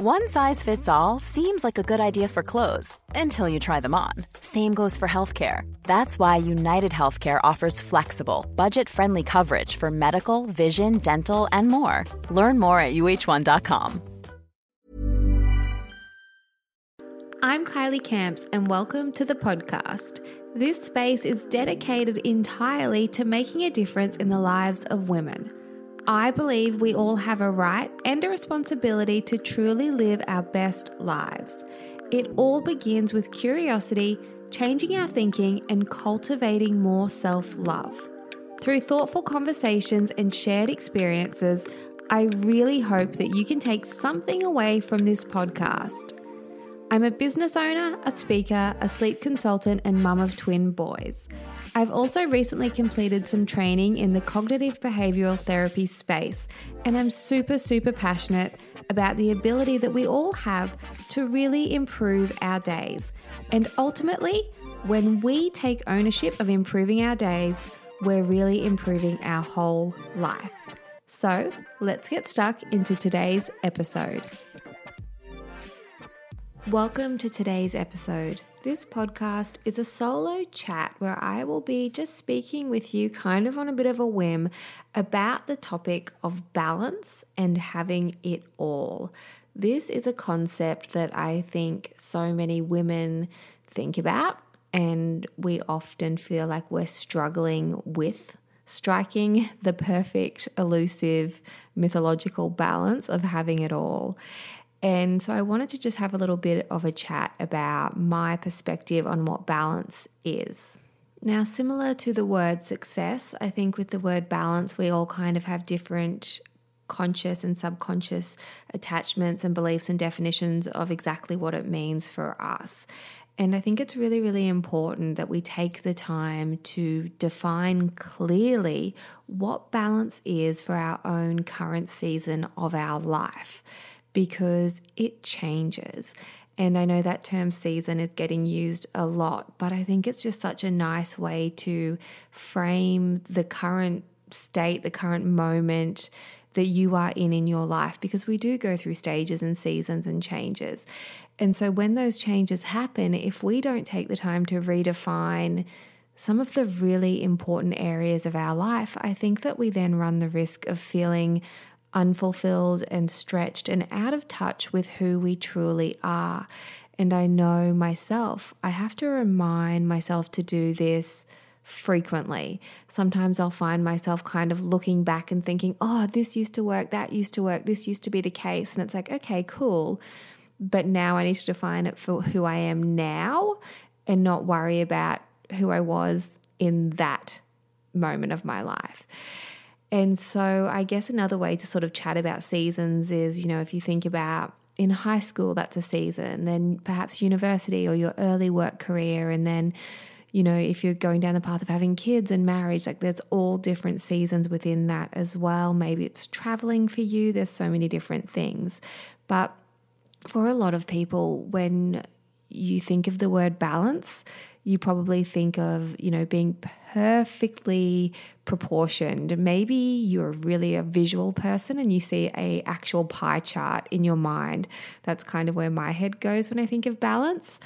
One size fits all seems like a good idea for clothes until you try them on. Same goes for healthcare. That's why United Healthcare offers flexible, budget friendly coverage for medical, vision, dental, and more. Learn more at uh1.com. I'm Kylie Camps, and welcome to the podcast. This space is dedicated entirely to making a difference in the lives of women. I believe we all have a right and a responsibility to truly live our best lives. It all begins with curiosity, changing our thinking, and cultivating more self love. Through thoughtful conversations and shared experiences, I really hope that you can take something away from this podcast. I'm a business owner, a speaker, a sleep consultant, and mum of twin boys. I've also recently completed some training in the cognitive behavioral therapy space, and I'm super, super passionate about the ability that we all have to really improve our days. And ultimately, when we take ownership of improving our days, we're really improving our whole life. So let's get stuck into today's episode. Welcome to today's episode. This podcast is a solo chat where I will be just speaking with you kind of on a bit of a whim about the topic of balance and having it all. This is a concept that I think so many women think about, and we often feel like we're struggling with striking the perfect, elusive, mythological balance of having it all. And so I wanted to just have a little bit of a chat about my perspective on what balance is. Now, similar to the word success, I think with the word balance, we all kind of have different conscious and subconscious attachments and beliefs and definitions of exactly what it means for us. And I think it's really, really important that we take the time to define clearly what balance is for our own current season of our life because it changes. And I know that term season is getting used a lot, but I think it's just such a nice way to frame the current state, the current moment that you are in in your life because we do go through stages and seasons and changes. And so when those changes happen, if we don't take the time to redefine some of the really important areas of our life, I think that we then run the risk of feeling unfulfilled and stretched and out of touch with who we truly are. And I know myself, I have to remind myself to do this frequently. Sometimes I'll find myself kind of looking back and thinking, oh, this used to work, that used to work, this used to be the case. And it's like, okay, cool. But now I need to define it for who I am now and not worry about who I was in that moment of my life. And so I guess another way to sort of chat about seasons is, you know, if you think about in high school, that's a season, then perhaps university or your early work career, and then, you know, if you're going down the path of having kids and marriage, like there's all different seasons within that as well. Maybe it's traveling for you, there's so many different things. But for a lot of people, when you think of the word balance, you probably think of, you know, being perfectly proportioned. Maybe you're really a visual person and you see a actual pie chart in your mind. That's kind of where my head goes when I think of balance.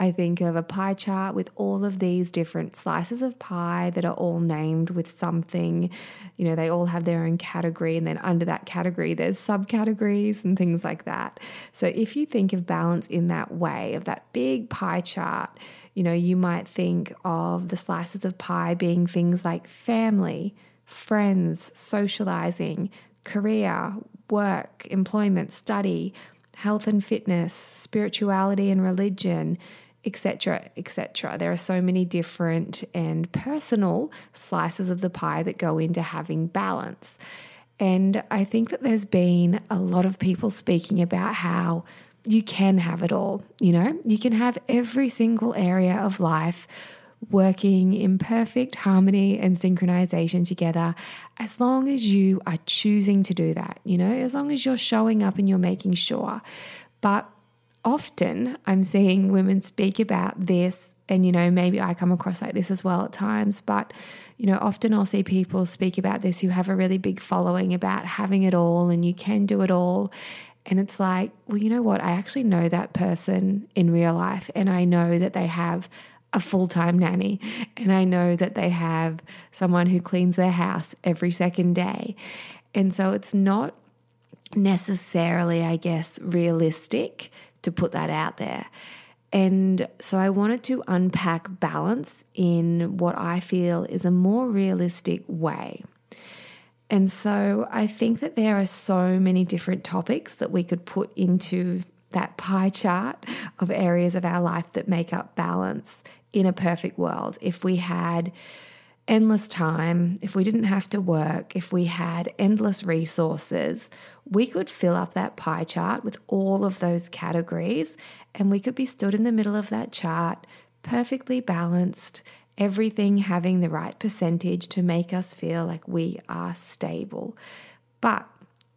I think of a pie chart with all of these different slices of pie that are all named with something. You know, they all have their own category, and then under that category, there's subcategories and things like that. So if you think of balance in that way, of that big pie chart, you know, you might think of the slices of pie being things like family, friends, socializing, career, work, employment, study, health and fitness, spirituality and religion, etc., etc. There are so many different and personal slices of the pie that go into having balance. And I think that there's been a lot of people speaking about how you can have it all. You know, you can have every single area of life working in perfect harmony and synchronization together as long as you are choosing to do that, you know, as long as you're showing up and you're making sure. But often I'm seeing women speak about this, and you know, maybe I come across like this as well at times, but you know, often I'll see people speak about this who have a really big following about having it all and you can do it all. And it's like, well, you know what? I actually know that person in real life, and I know that they have a full time nanny, and I know that they have someone who cleans their house every second day. And so it's not necessarily, I guess, realistic to put that out there. And so I wanted to unpack balance in what I feel is a more realistic way. And so I think that there are so many different topics that we could put into that pie chart of areas of our life that make up balance in a perfect world. If we had endless time, if we didn't have to work, if we had endless resources, we could fill up that pie chart with all of those categories and we could be stood in the middle of that chart, perfectly balanced, everything having the right percentage to make us feel like we are stable. But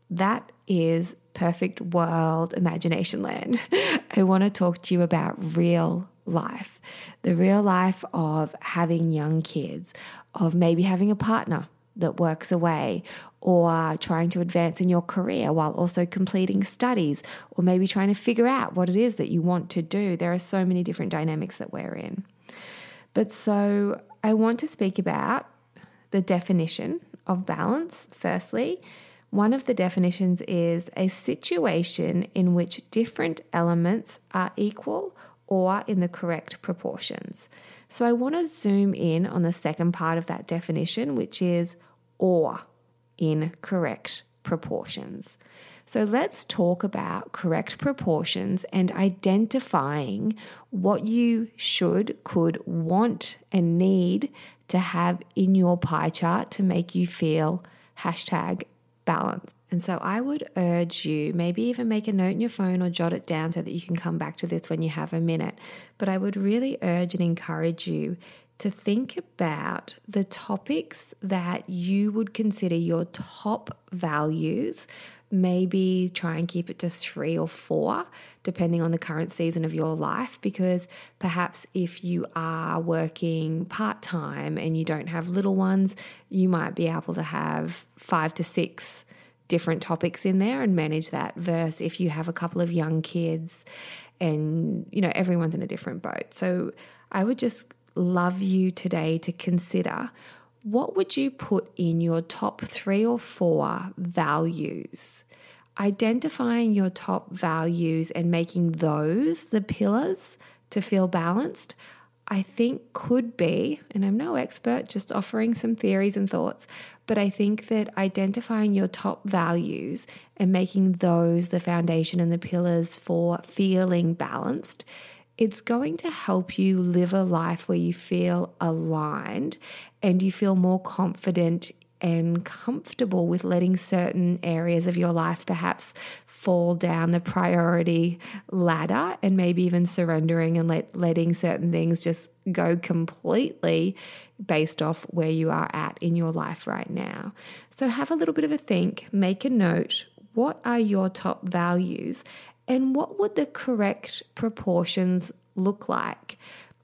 that is perfect world imagination land. I want to talk to you about real life, the real life of having young kids, of maybe having a partner that works away, or trying to advance in your career while also completing studies, or maybe trying to figure out what it is that you want to do. There are so many different dynamics that we're in. But so I want to speak about the definition of balance, firstly. One of the definitions is a situation in which different elements are equal or in the correct proportions. So I want to zoom in on the second part of that definition, which is or in correct proportions. So let's talk about correct proportions and identifying what you should, could, want, and need to have in your pie chart to make you feel hashtag balance. And so I would urge you, maybe even make a note in your phone or jot it down so that you can come back to this when you have a minute. But I would really urge and encourage you to think about the topics that you would consider your top values. Maybe try and keep it to three or four, depending on the current season of your life. Because perhaps if you are working part time and you don't have little ones, you might be able to have five to six different topics in there and manage that versus if you have a couple of young kids and you know everyone's in a different boat so i would just love you today to consider what would you put in your top 3 or 4 values? Identifying your top values and making those the pillars to feel balanced I think could be, and I'm no expert, just offering some theories and thoughts, but I think that identifying your top values and making those the foundation and the pillars for feeling balanced, it's going to help you live a life where you feel aligned and you feel more confident and comfortable with letting certain areas of your life perhaps fall down the priority ladder and maybe even surrendering and let, letting certain things just go completely based off where you are at in your life right now. So have a little bit of a think, make a note. What are your top values and what would the correct proportions look like?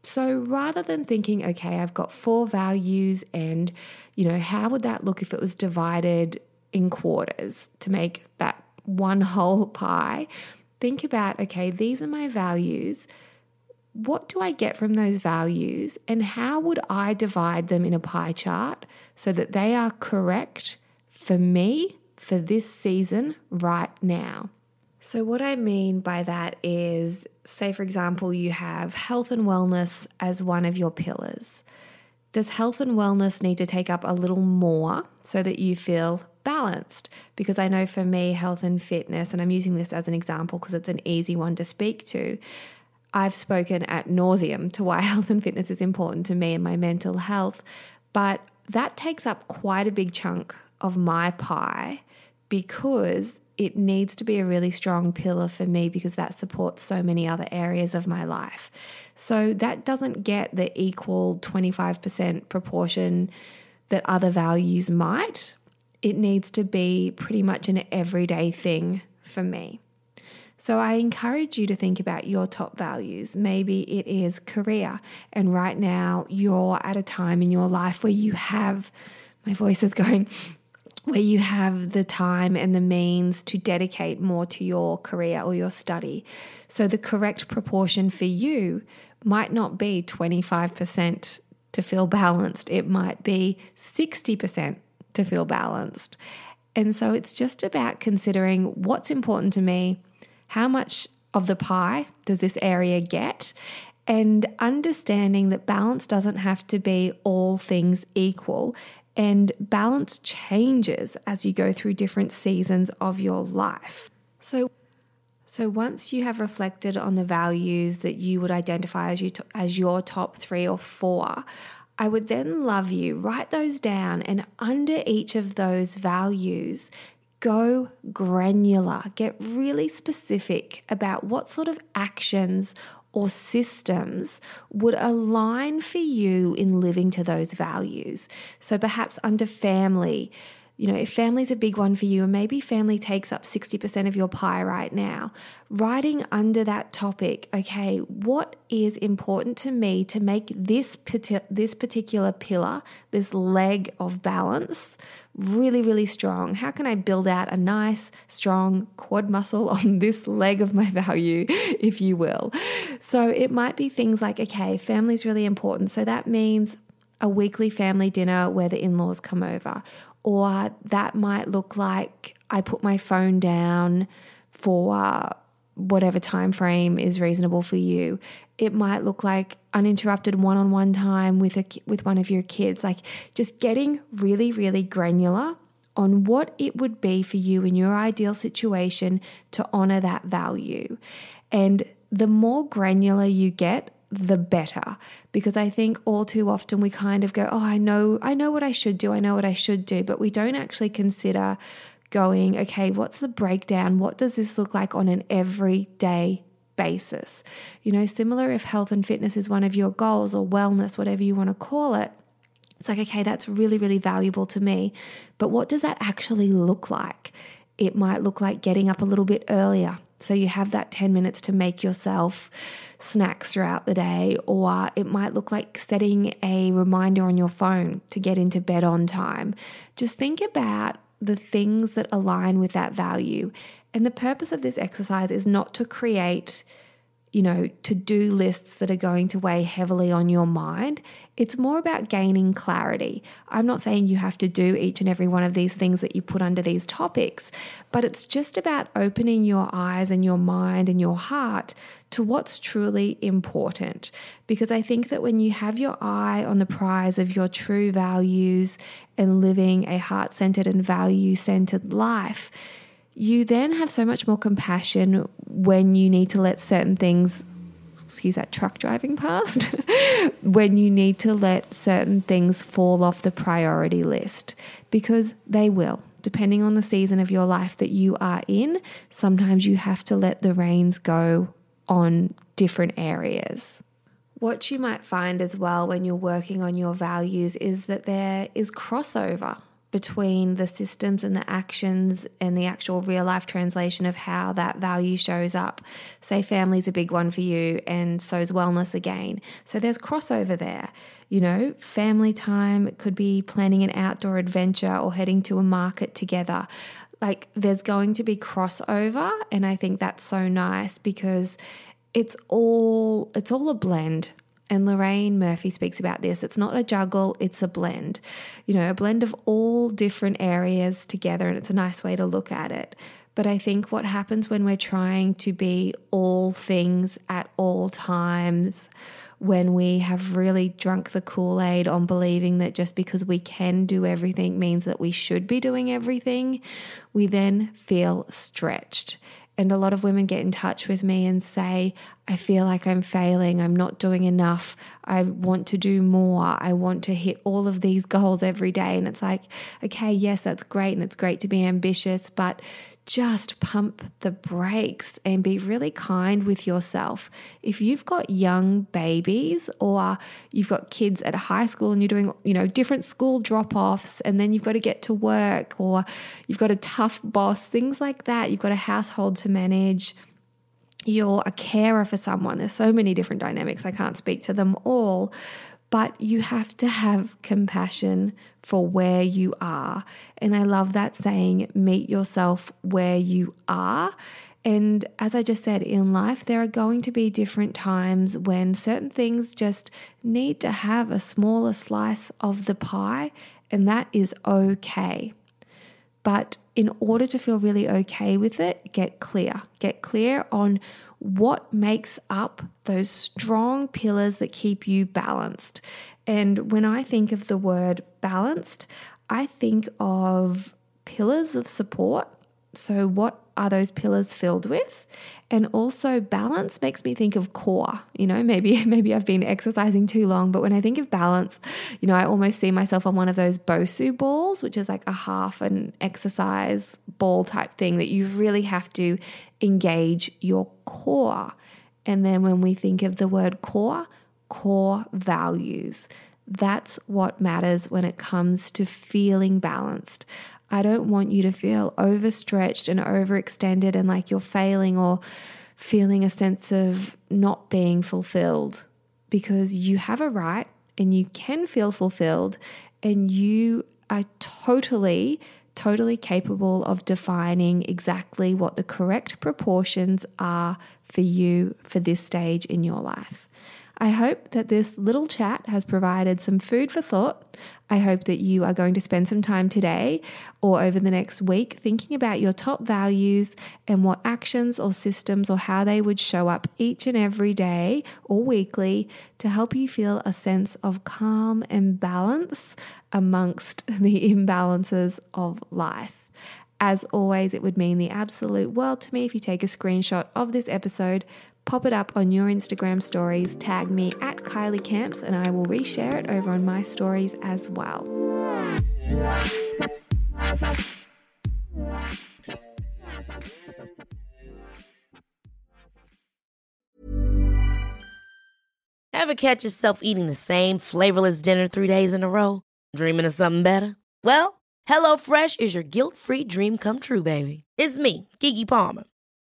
So rather than thinking, okay, I've got four values and, you know, how would that look if it was divided in quarters to make that one whole pie, think about okay, these are my values. What do I get from those values? And how would I divide them in a pie chart so that they are correct for me for this season right now? So, what I mean by that is, say, for example, you have health and wellness as one of your pillars. Does health and wellness need to take up a little more so that you feel balanced because I know for me, health and fitness, and I'm using this as an example because it's an easy one to speak to. I've spoken at nauseum to why health and fitness is important to me and my mental health, but that takes up quite a big chunk of my pie because it needs to be a really strong pillar for me because that supports so many other areas of my life. So that doesn't get the equal 25% proportion that other values might it needs to be pretty much an everyday thing for me. So I encourage you to think about your top values. Maybe it is career, and right now you're at a time in your life where you have, my voice is going, where you have the time and the means to dedicate more to your career or your study. So the correct proportion for you might not be 25% to feel balanced, it might be 60% to feel balanced. And so it's just about considering what's important to me, how much of the pie does this area get, and understanding that balance doesn't have to be all things equal. And balance changes as you go through different seasons of your life. So, so once you have reflected on the values that you would identify as you as your top 3 or 4, I would then love you write those down and under each of those values go granular, get really specific about what sort of actions or systems would align for you in living to those values. So perhaps under family, you know, if family's a big one for you, and maybe family takes up 60% of your pie right now, writing under that topic, okay, what is important to me to make this, this particular pillar, this leg of balance, really, really strong? How can I build out a nice, strong quad muscle on this leg of my value, if you will? So it might be things like, okay, family's really important. So that means a weekly family dinner where the in laws come over, or that might look like I put my phone down for uh, whatever time frame is reasonable for you. It might look like uninterrupted one-on-one time with a with one of your kids. Like just getting really really granular on what it would be for you in your ideal situation to honor that value. And the more granular you get, the better. Because i think all too often we kind of go oh i know i know what i should do i know what i should do but we don't actually consider going okay what's the breakdown? What does this look like on an everyday basis? You know similar if health and fitness is one of your goals or wellness whatever you want to call it it's like okay that's really really valuable to me but what does that actually look like? It might look like getting up a little bit earlier so you have that 10 minutes to make yourself snacks throughout the day, or it might look like setting a reminder on your phone to get into bed on time. Just think about the things that align with that value. And the purpose of this exercise is not to create you know, to do lists that are going to weigh heavily on your mind. It's more about gaining clarity. I'm not saying you have to do each and every one of these things that you put under these topics, but it's just about opening your eyes and your mind and your heart to what's truly important. Because I think that when you have your eye on the prize of your true values and living a heart centered and value centered life, you then have so much more compassion when you need to let certain things excuse that truck driving past when you need to let certain things fall off the priority list. Because they will. Depending on the season of your life that you are in sometimes you have to let the reins go on different areas. What you might find as well when you're working on your values is that there is crossover between the systems and the actions and the actual real life translation of how that value shows up. Say family's a big one for you, and so is wellness again. So there's crossover there. You know, family time could be planning an outdoor adventure or heading to a market together. Like there's going to be crossover, and I think that's so nice because it's all it's all a blend and Lorraine Murphy speaks about this. It's not a juggle, it's a blend. You know, a blend of all different areas together, and it's a nice way to look at it. But I think what happens when we're trying to be all things at all times, when we have really drunk the Kool Aid on believing that just because we can do everything means that we should be doing everything, we then feel stretched. And a lot of women get in touch with me and say, I feel like I'm failing. I'm not doing enough. I want to do more. I want to hit all of these goals every day. And it's like, okay, yes, that's great. And it's great to be ambitious, but just pump the brakes and be really kind with yourself. If you've got young babies or you've got kids at high school and you're doing, you know, different school drop-offs and then you've got to get to work or you've got a tough boss, things like that, you've got a household to manage, you're a carer for someone. There's so many different dynamics. I can't speak to them all, but you have to have compassion for where you are. And I love that saying, meet yourself where you are. And as I just said, in life, there are going to be different times when certain things just need to have a smaller slice of the pie, and that is okay. But in order to feel really okay with it, get clear. Get clear on what makes up those strong pillars that keep you balanced. And when I think of the word balanced, I think of pillars of support. So, what are those pillars filled with? And also balance makes me think of core. You know, maybe maybe I've been exercising too long, but when I think of balance, you know, I almost see myself on one of those Bosu balls, which is like a half an exercise ball type thing that you really have to engage your core. And then when we think of the word core, core values. That's what matters when it comes to feeling balanced. I don't want you to feel overstretched and overextended and like you're failing or feeling a sense of not being fulfilled because you have a right and you can feel fulfilled and you are totally, totally capable of defining exactly what the correct proportions are for you for this stage in your life. I hope that this little chat has provided some food for thought. I hope that you are going to spend some time today or over the next week thinking about your top values and what actions or systems or how they would show up each and every day or weekly to help you feel a sense of calm and balance amongst the imbalances of life. As always, it would mean the absolute world to me if you take a screenshot of this episode, pop it up on your Instagram stories, tag me at Kylie Camps, and I will reshare it over on my stories as well. Ever catch yourself eating the same flavorless dinner three days in a row? Dreaming of something better? Well, HelloFresh is your guilt free dream come true, baby. It's me, Keke Palmer.